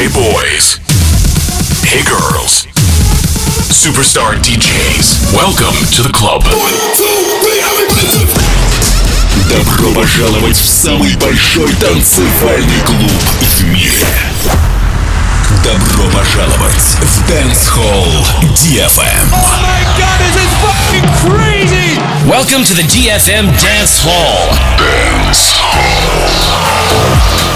Hey boys. Hey girls. Superstar DJs. Welcome to the club. Добро пожаловать в самый большой танцевальный клуб в мире. Добро пожаловать в Dance Hall DFM. Oh my god, this is fucking crazy! Welcome to the DFM Dance Hall. Dance Hall.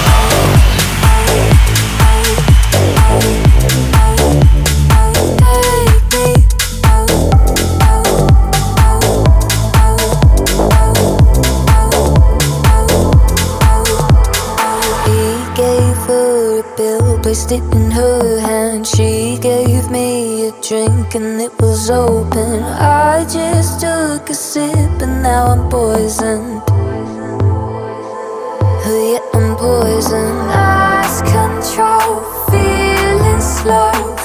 Placed it in her hand. She gave me a drink and it was open. I just took a sip and now I'm poisoned. Oh, yeah, I'm poisoned. Lost control, feeling slow.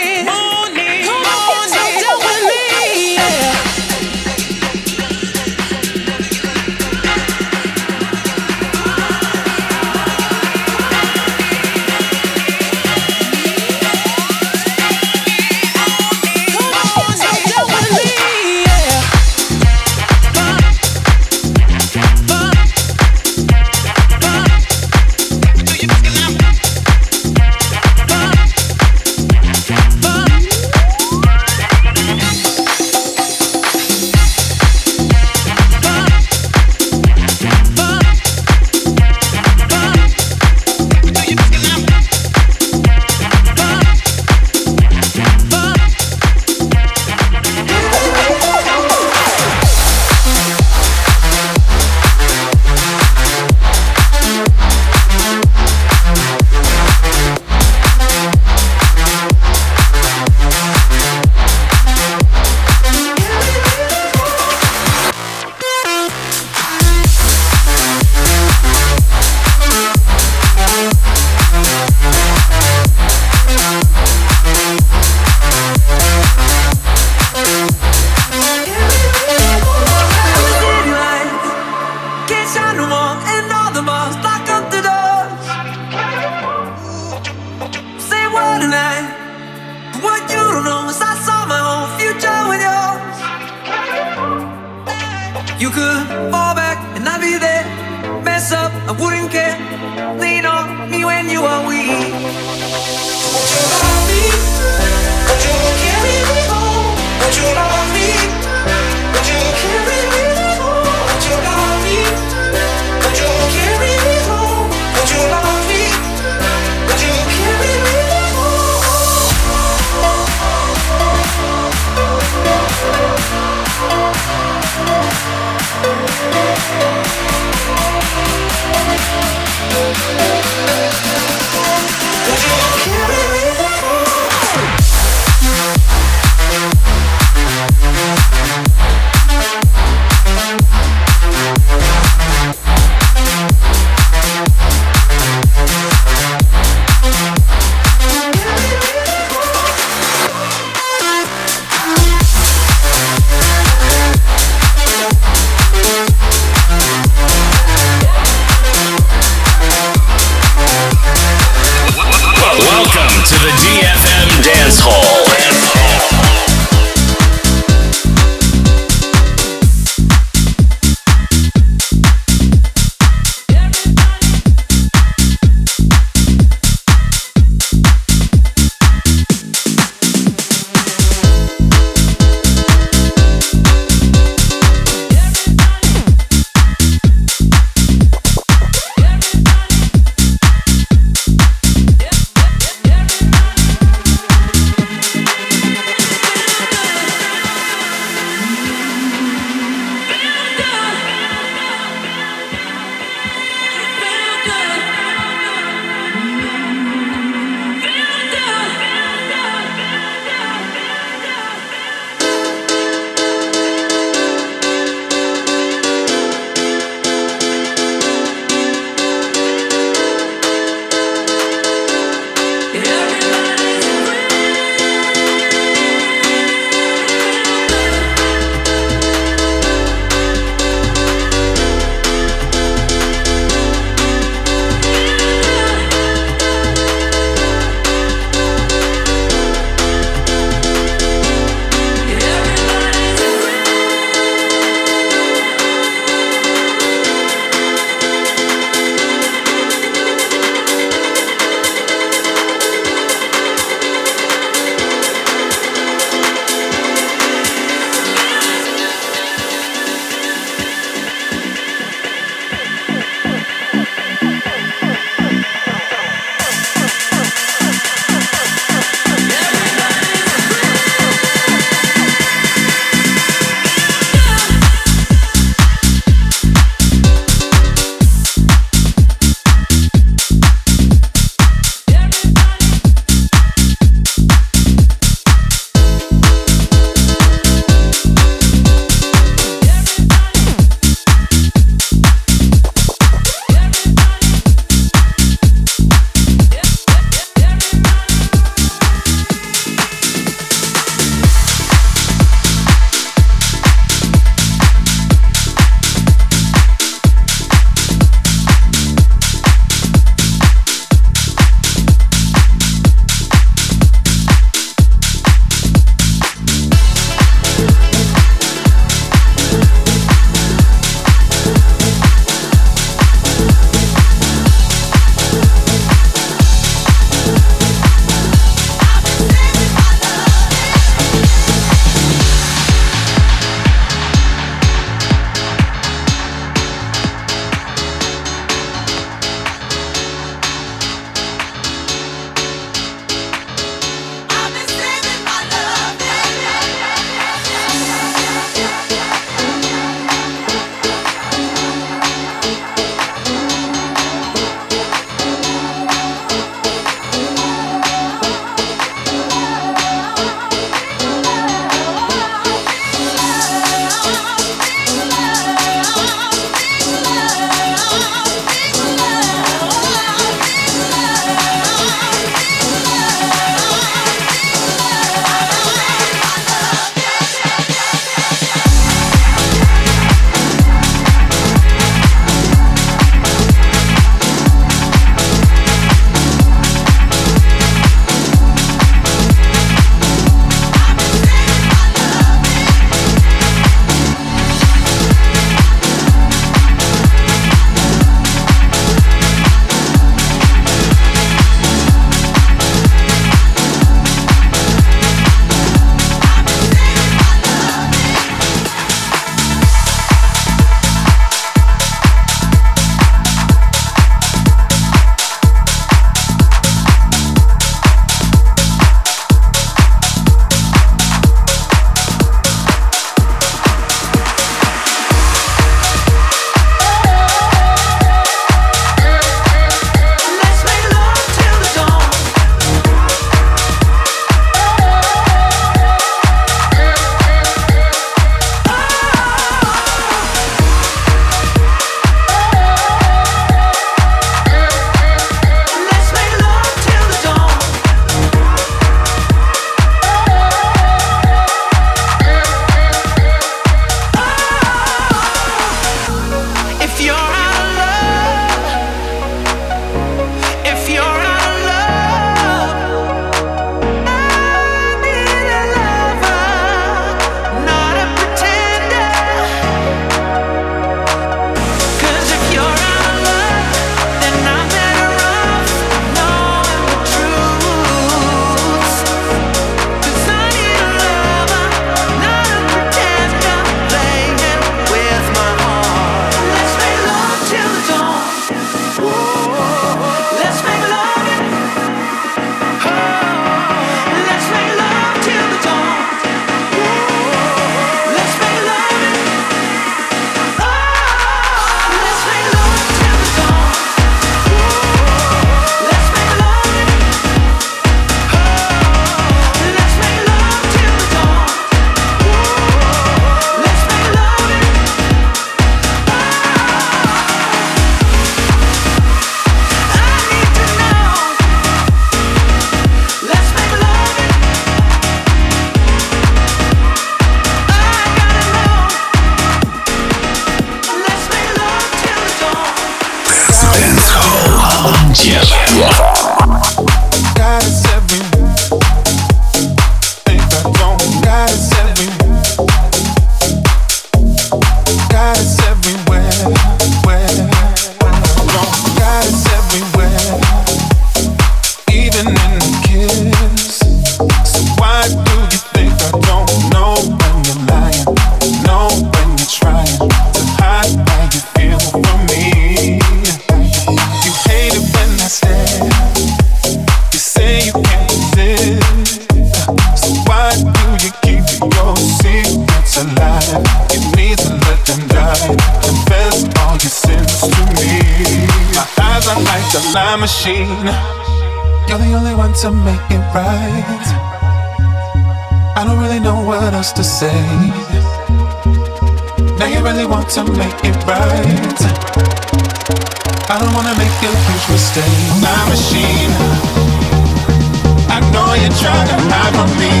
cover me.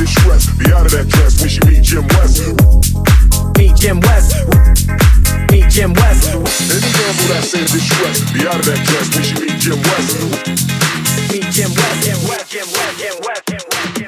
this stress. Be out of that dress when she meet Jim West. Meet Jim West. Meet Jim West. Any gamble that said this stress. Be out of that dress when she meet Jim West. Meet Jim West. Jim West. Jim West. Jim West. Jim West.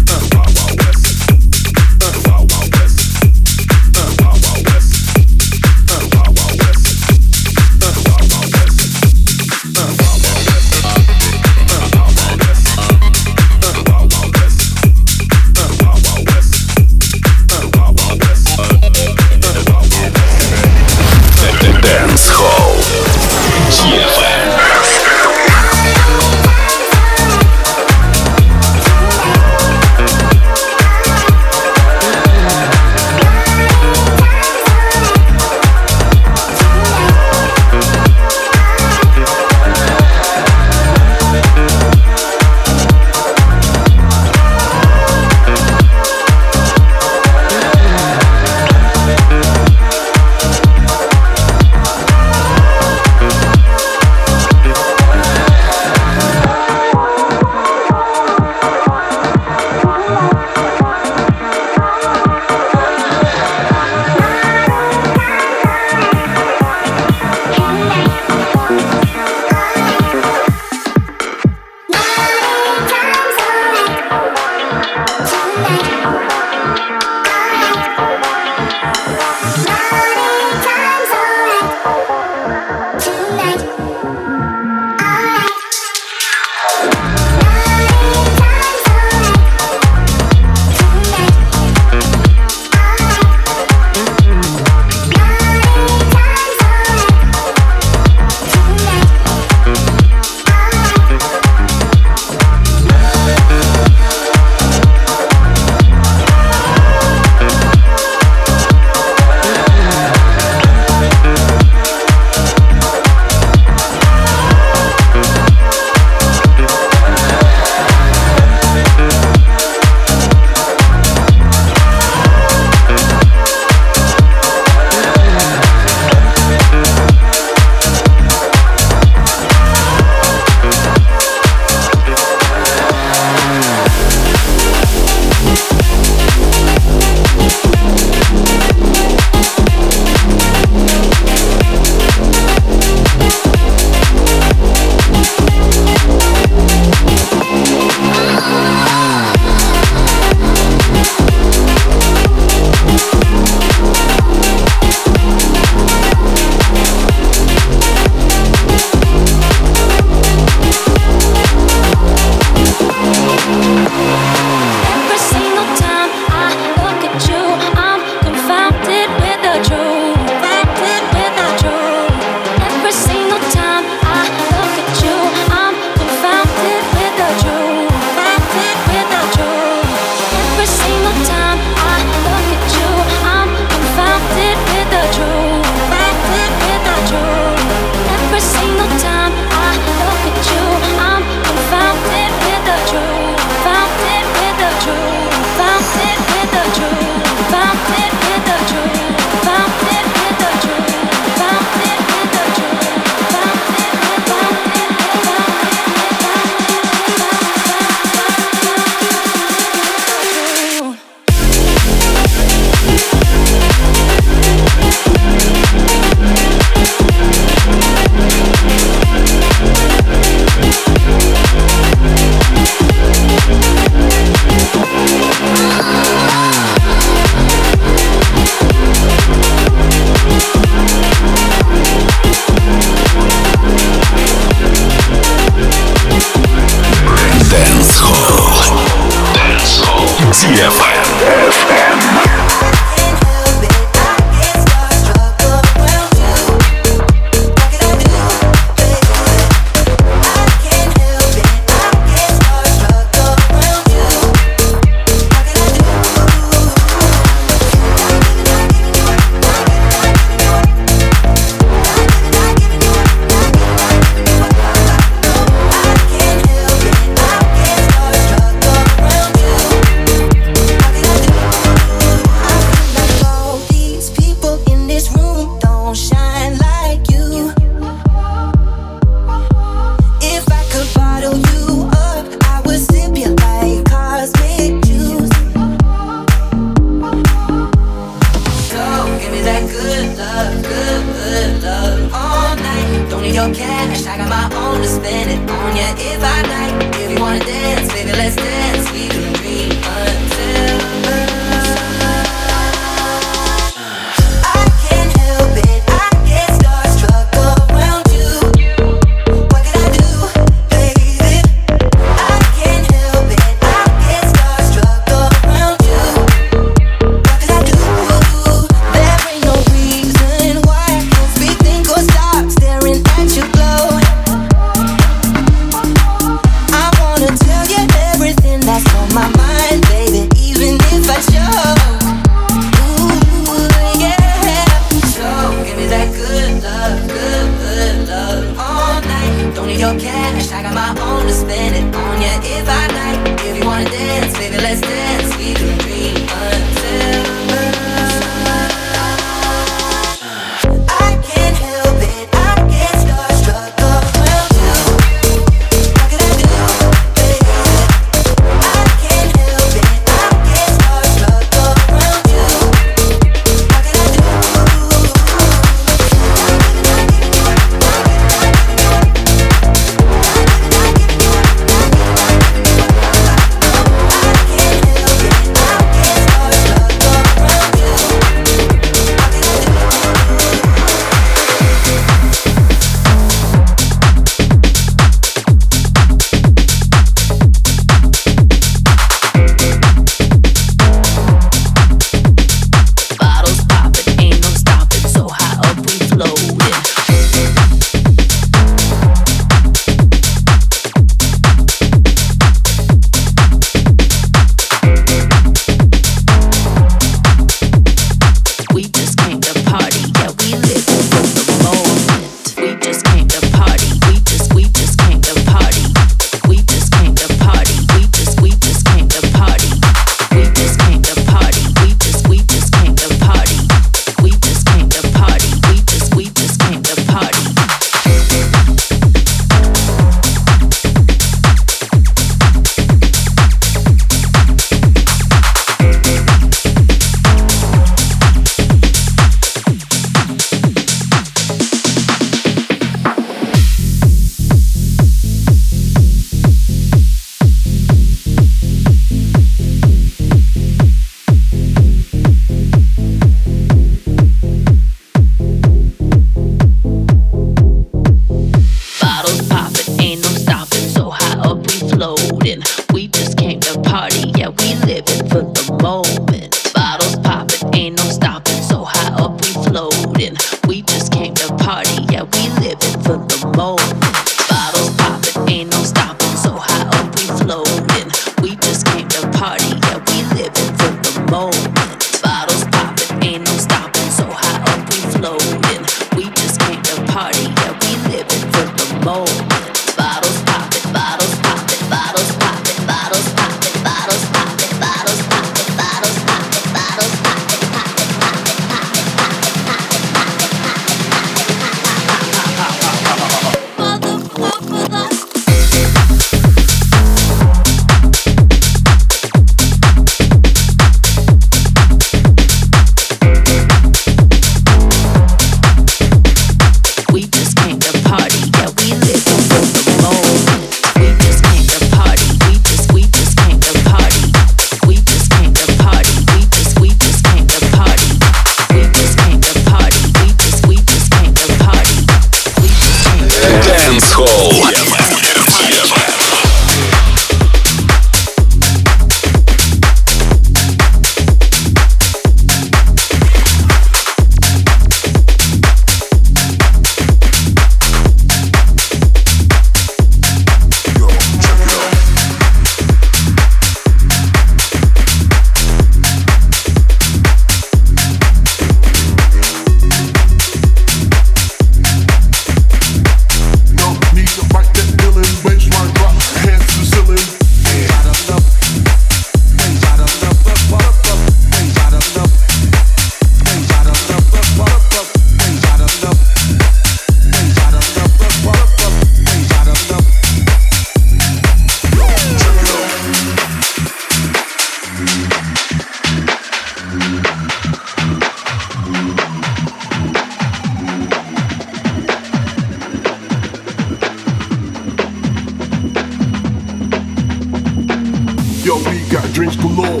Got drinks galore.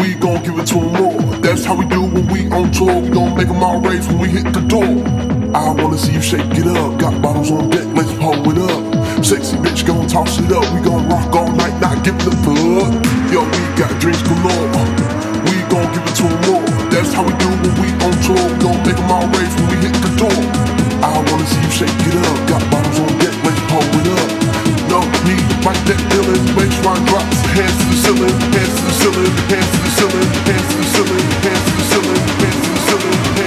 We gon' give it to to 'em more. That's how we do when we on tour. We gon' make 'em all raise when we hit the door. I wanna see you shake it up. Got bottles on deck, let's pull it up. Sexy bitch gon' toss it up. We gon' rock all night, not give the fuck. Yo, we got drinks galore. We gon' give it to to 'em more. That's how we do when we on tour. We gon' make 'em all raise when we hit the door. I wanna see you shake it up. Got bottles on deck, let's pull it up. To fight that feeling. Bassline drops, the hands to the ceiling, hands to the ceiling, hands to the ceiling, hands to the ceiling, hands to the ceiling, hands to the ceiling,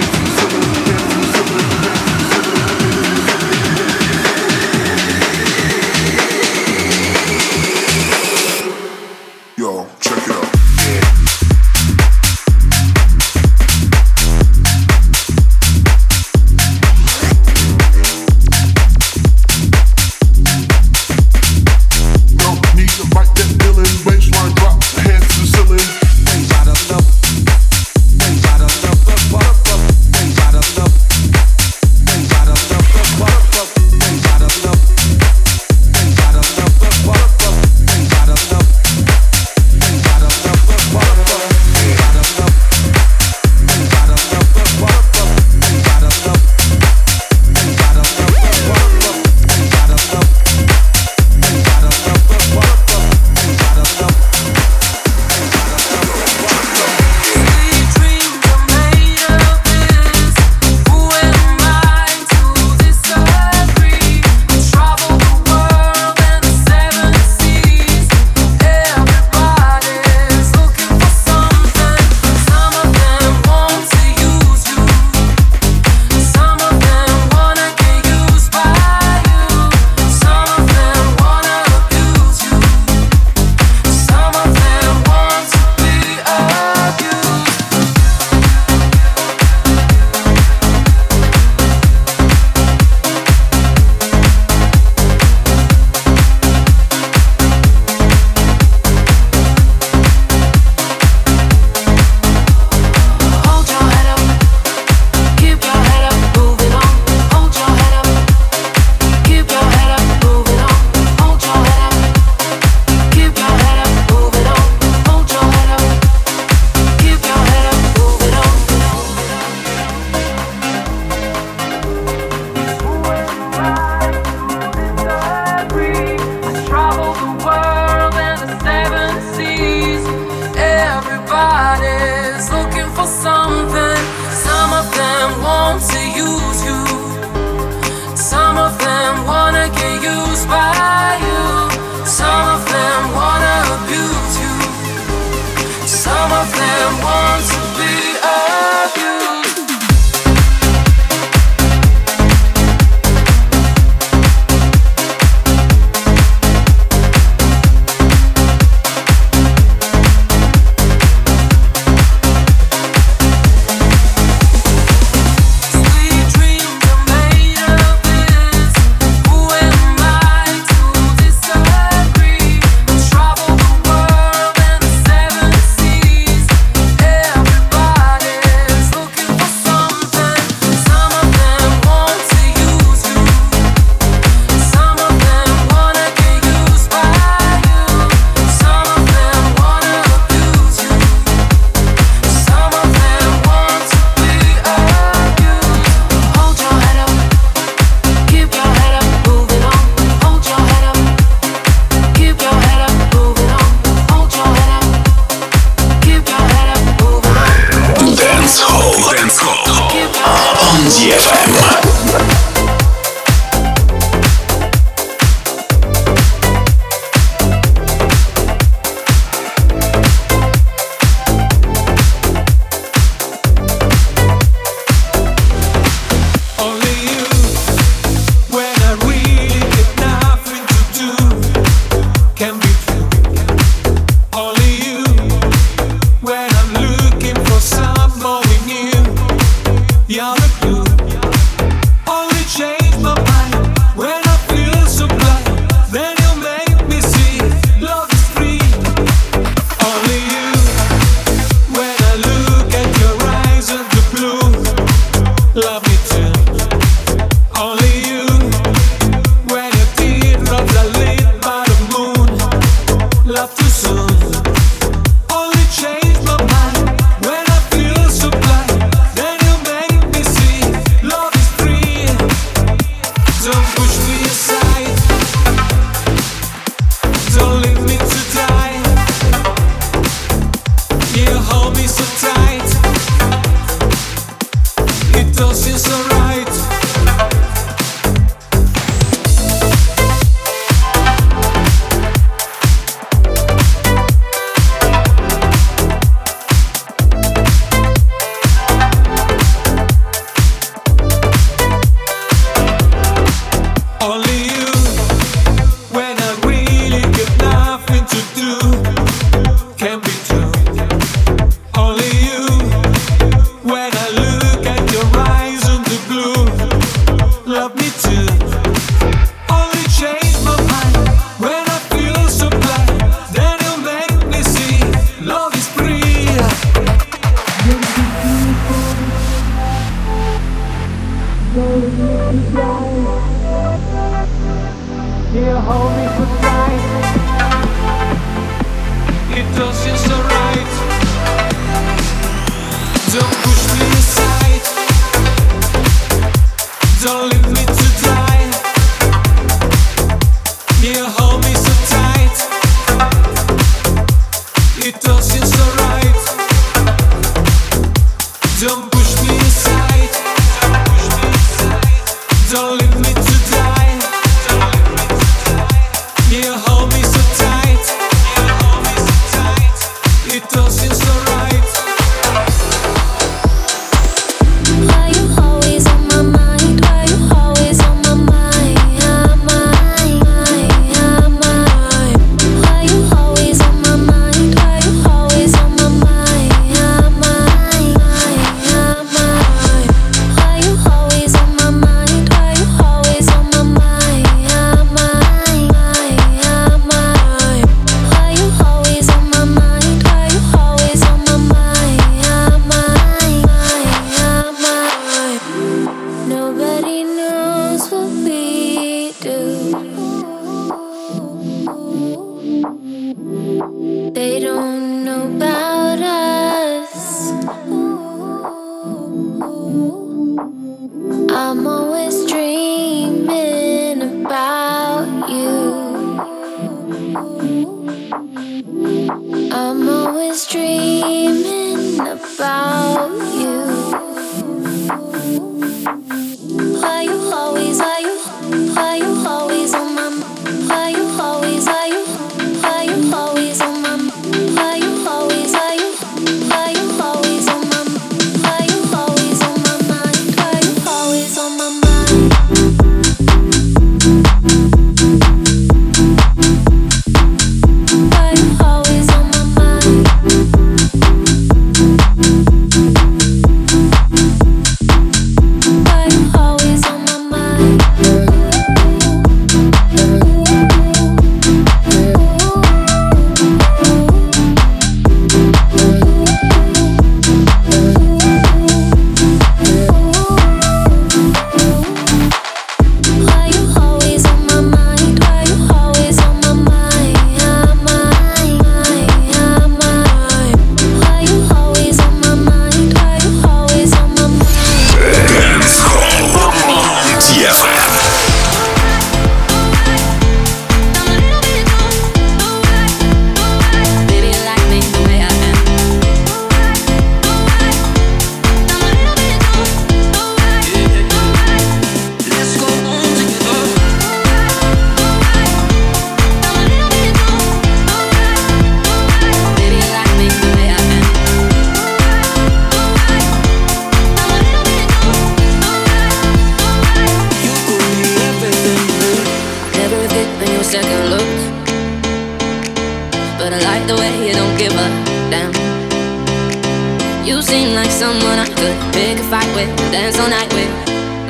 with, dance all night with.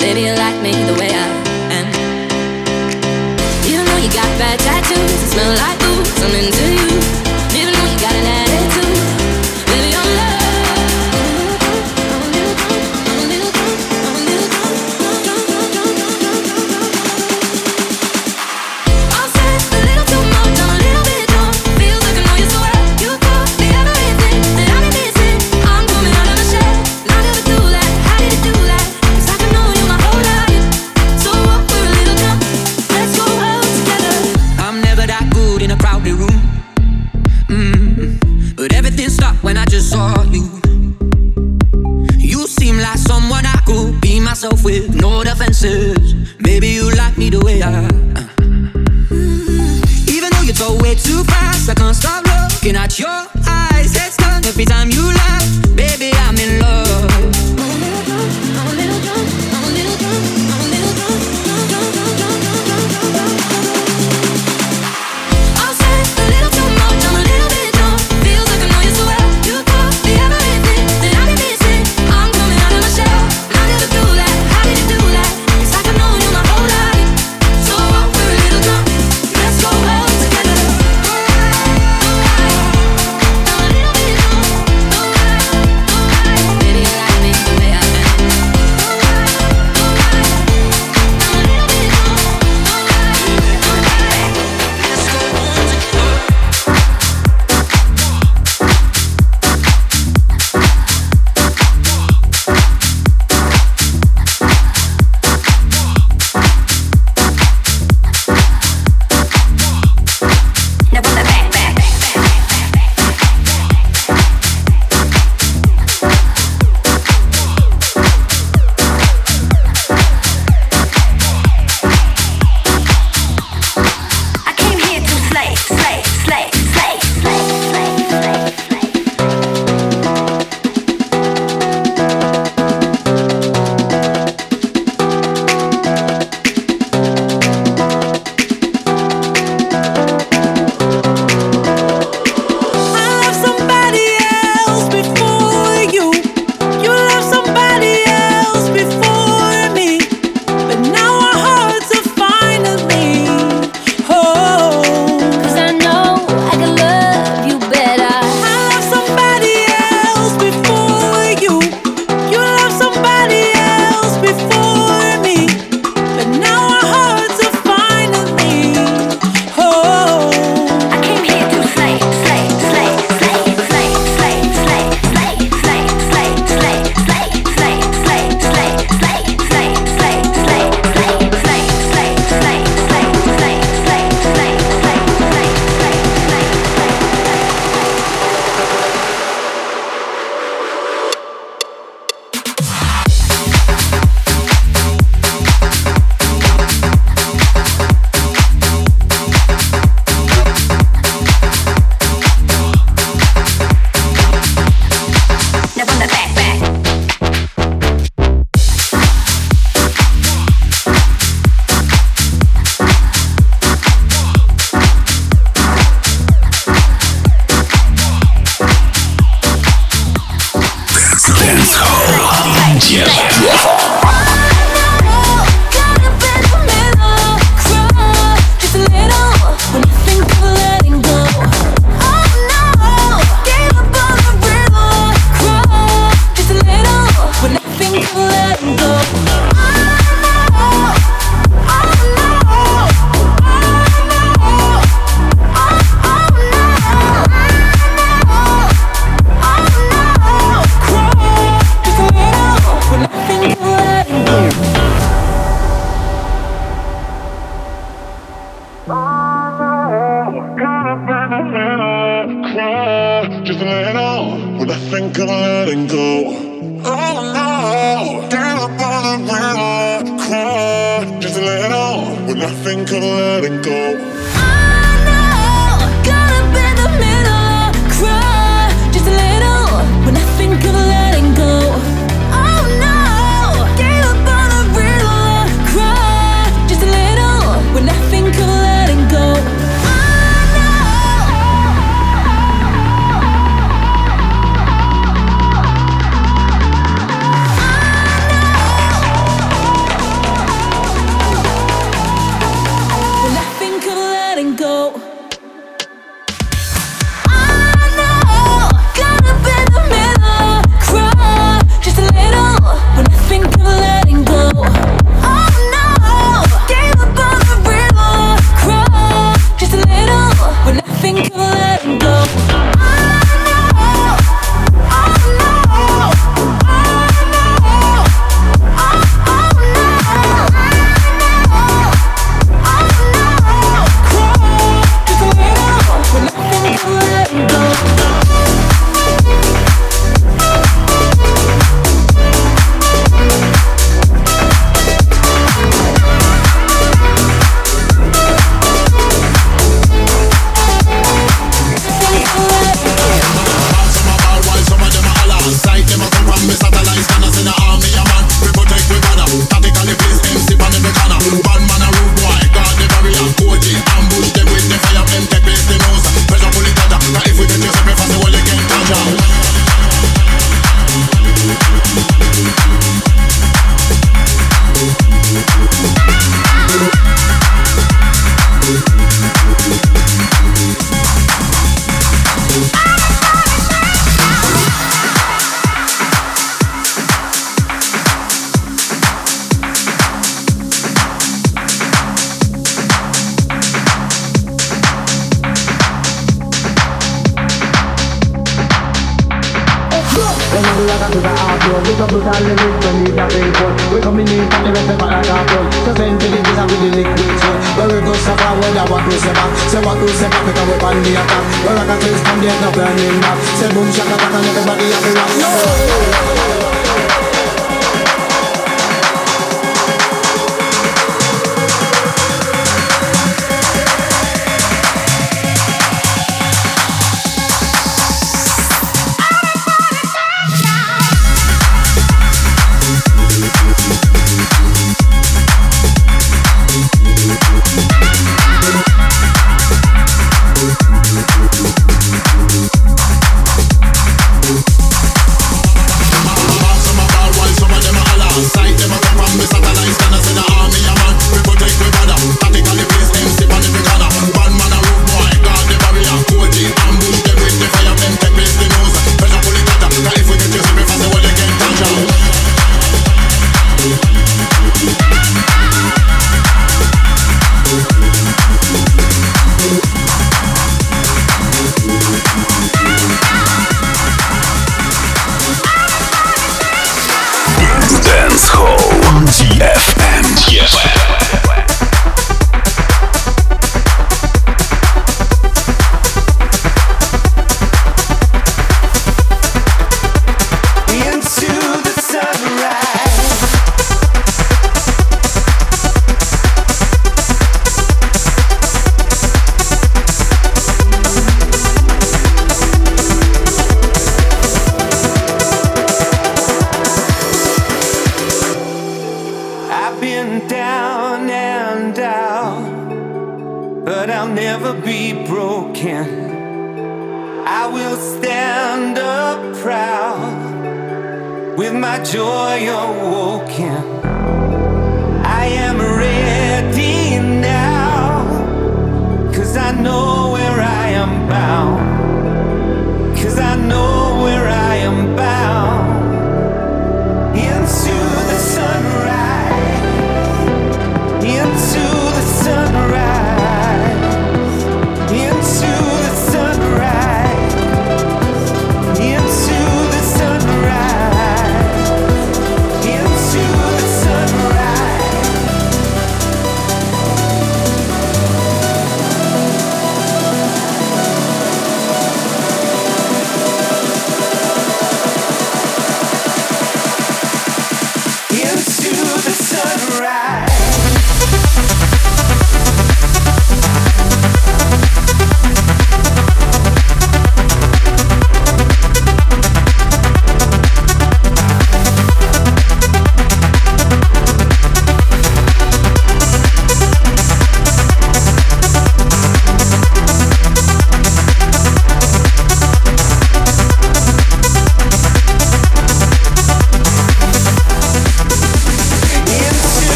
Maybe you like me the way I am. You know you got bad tattoos, smell like booze. I'm into you.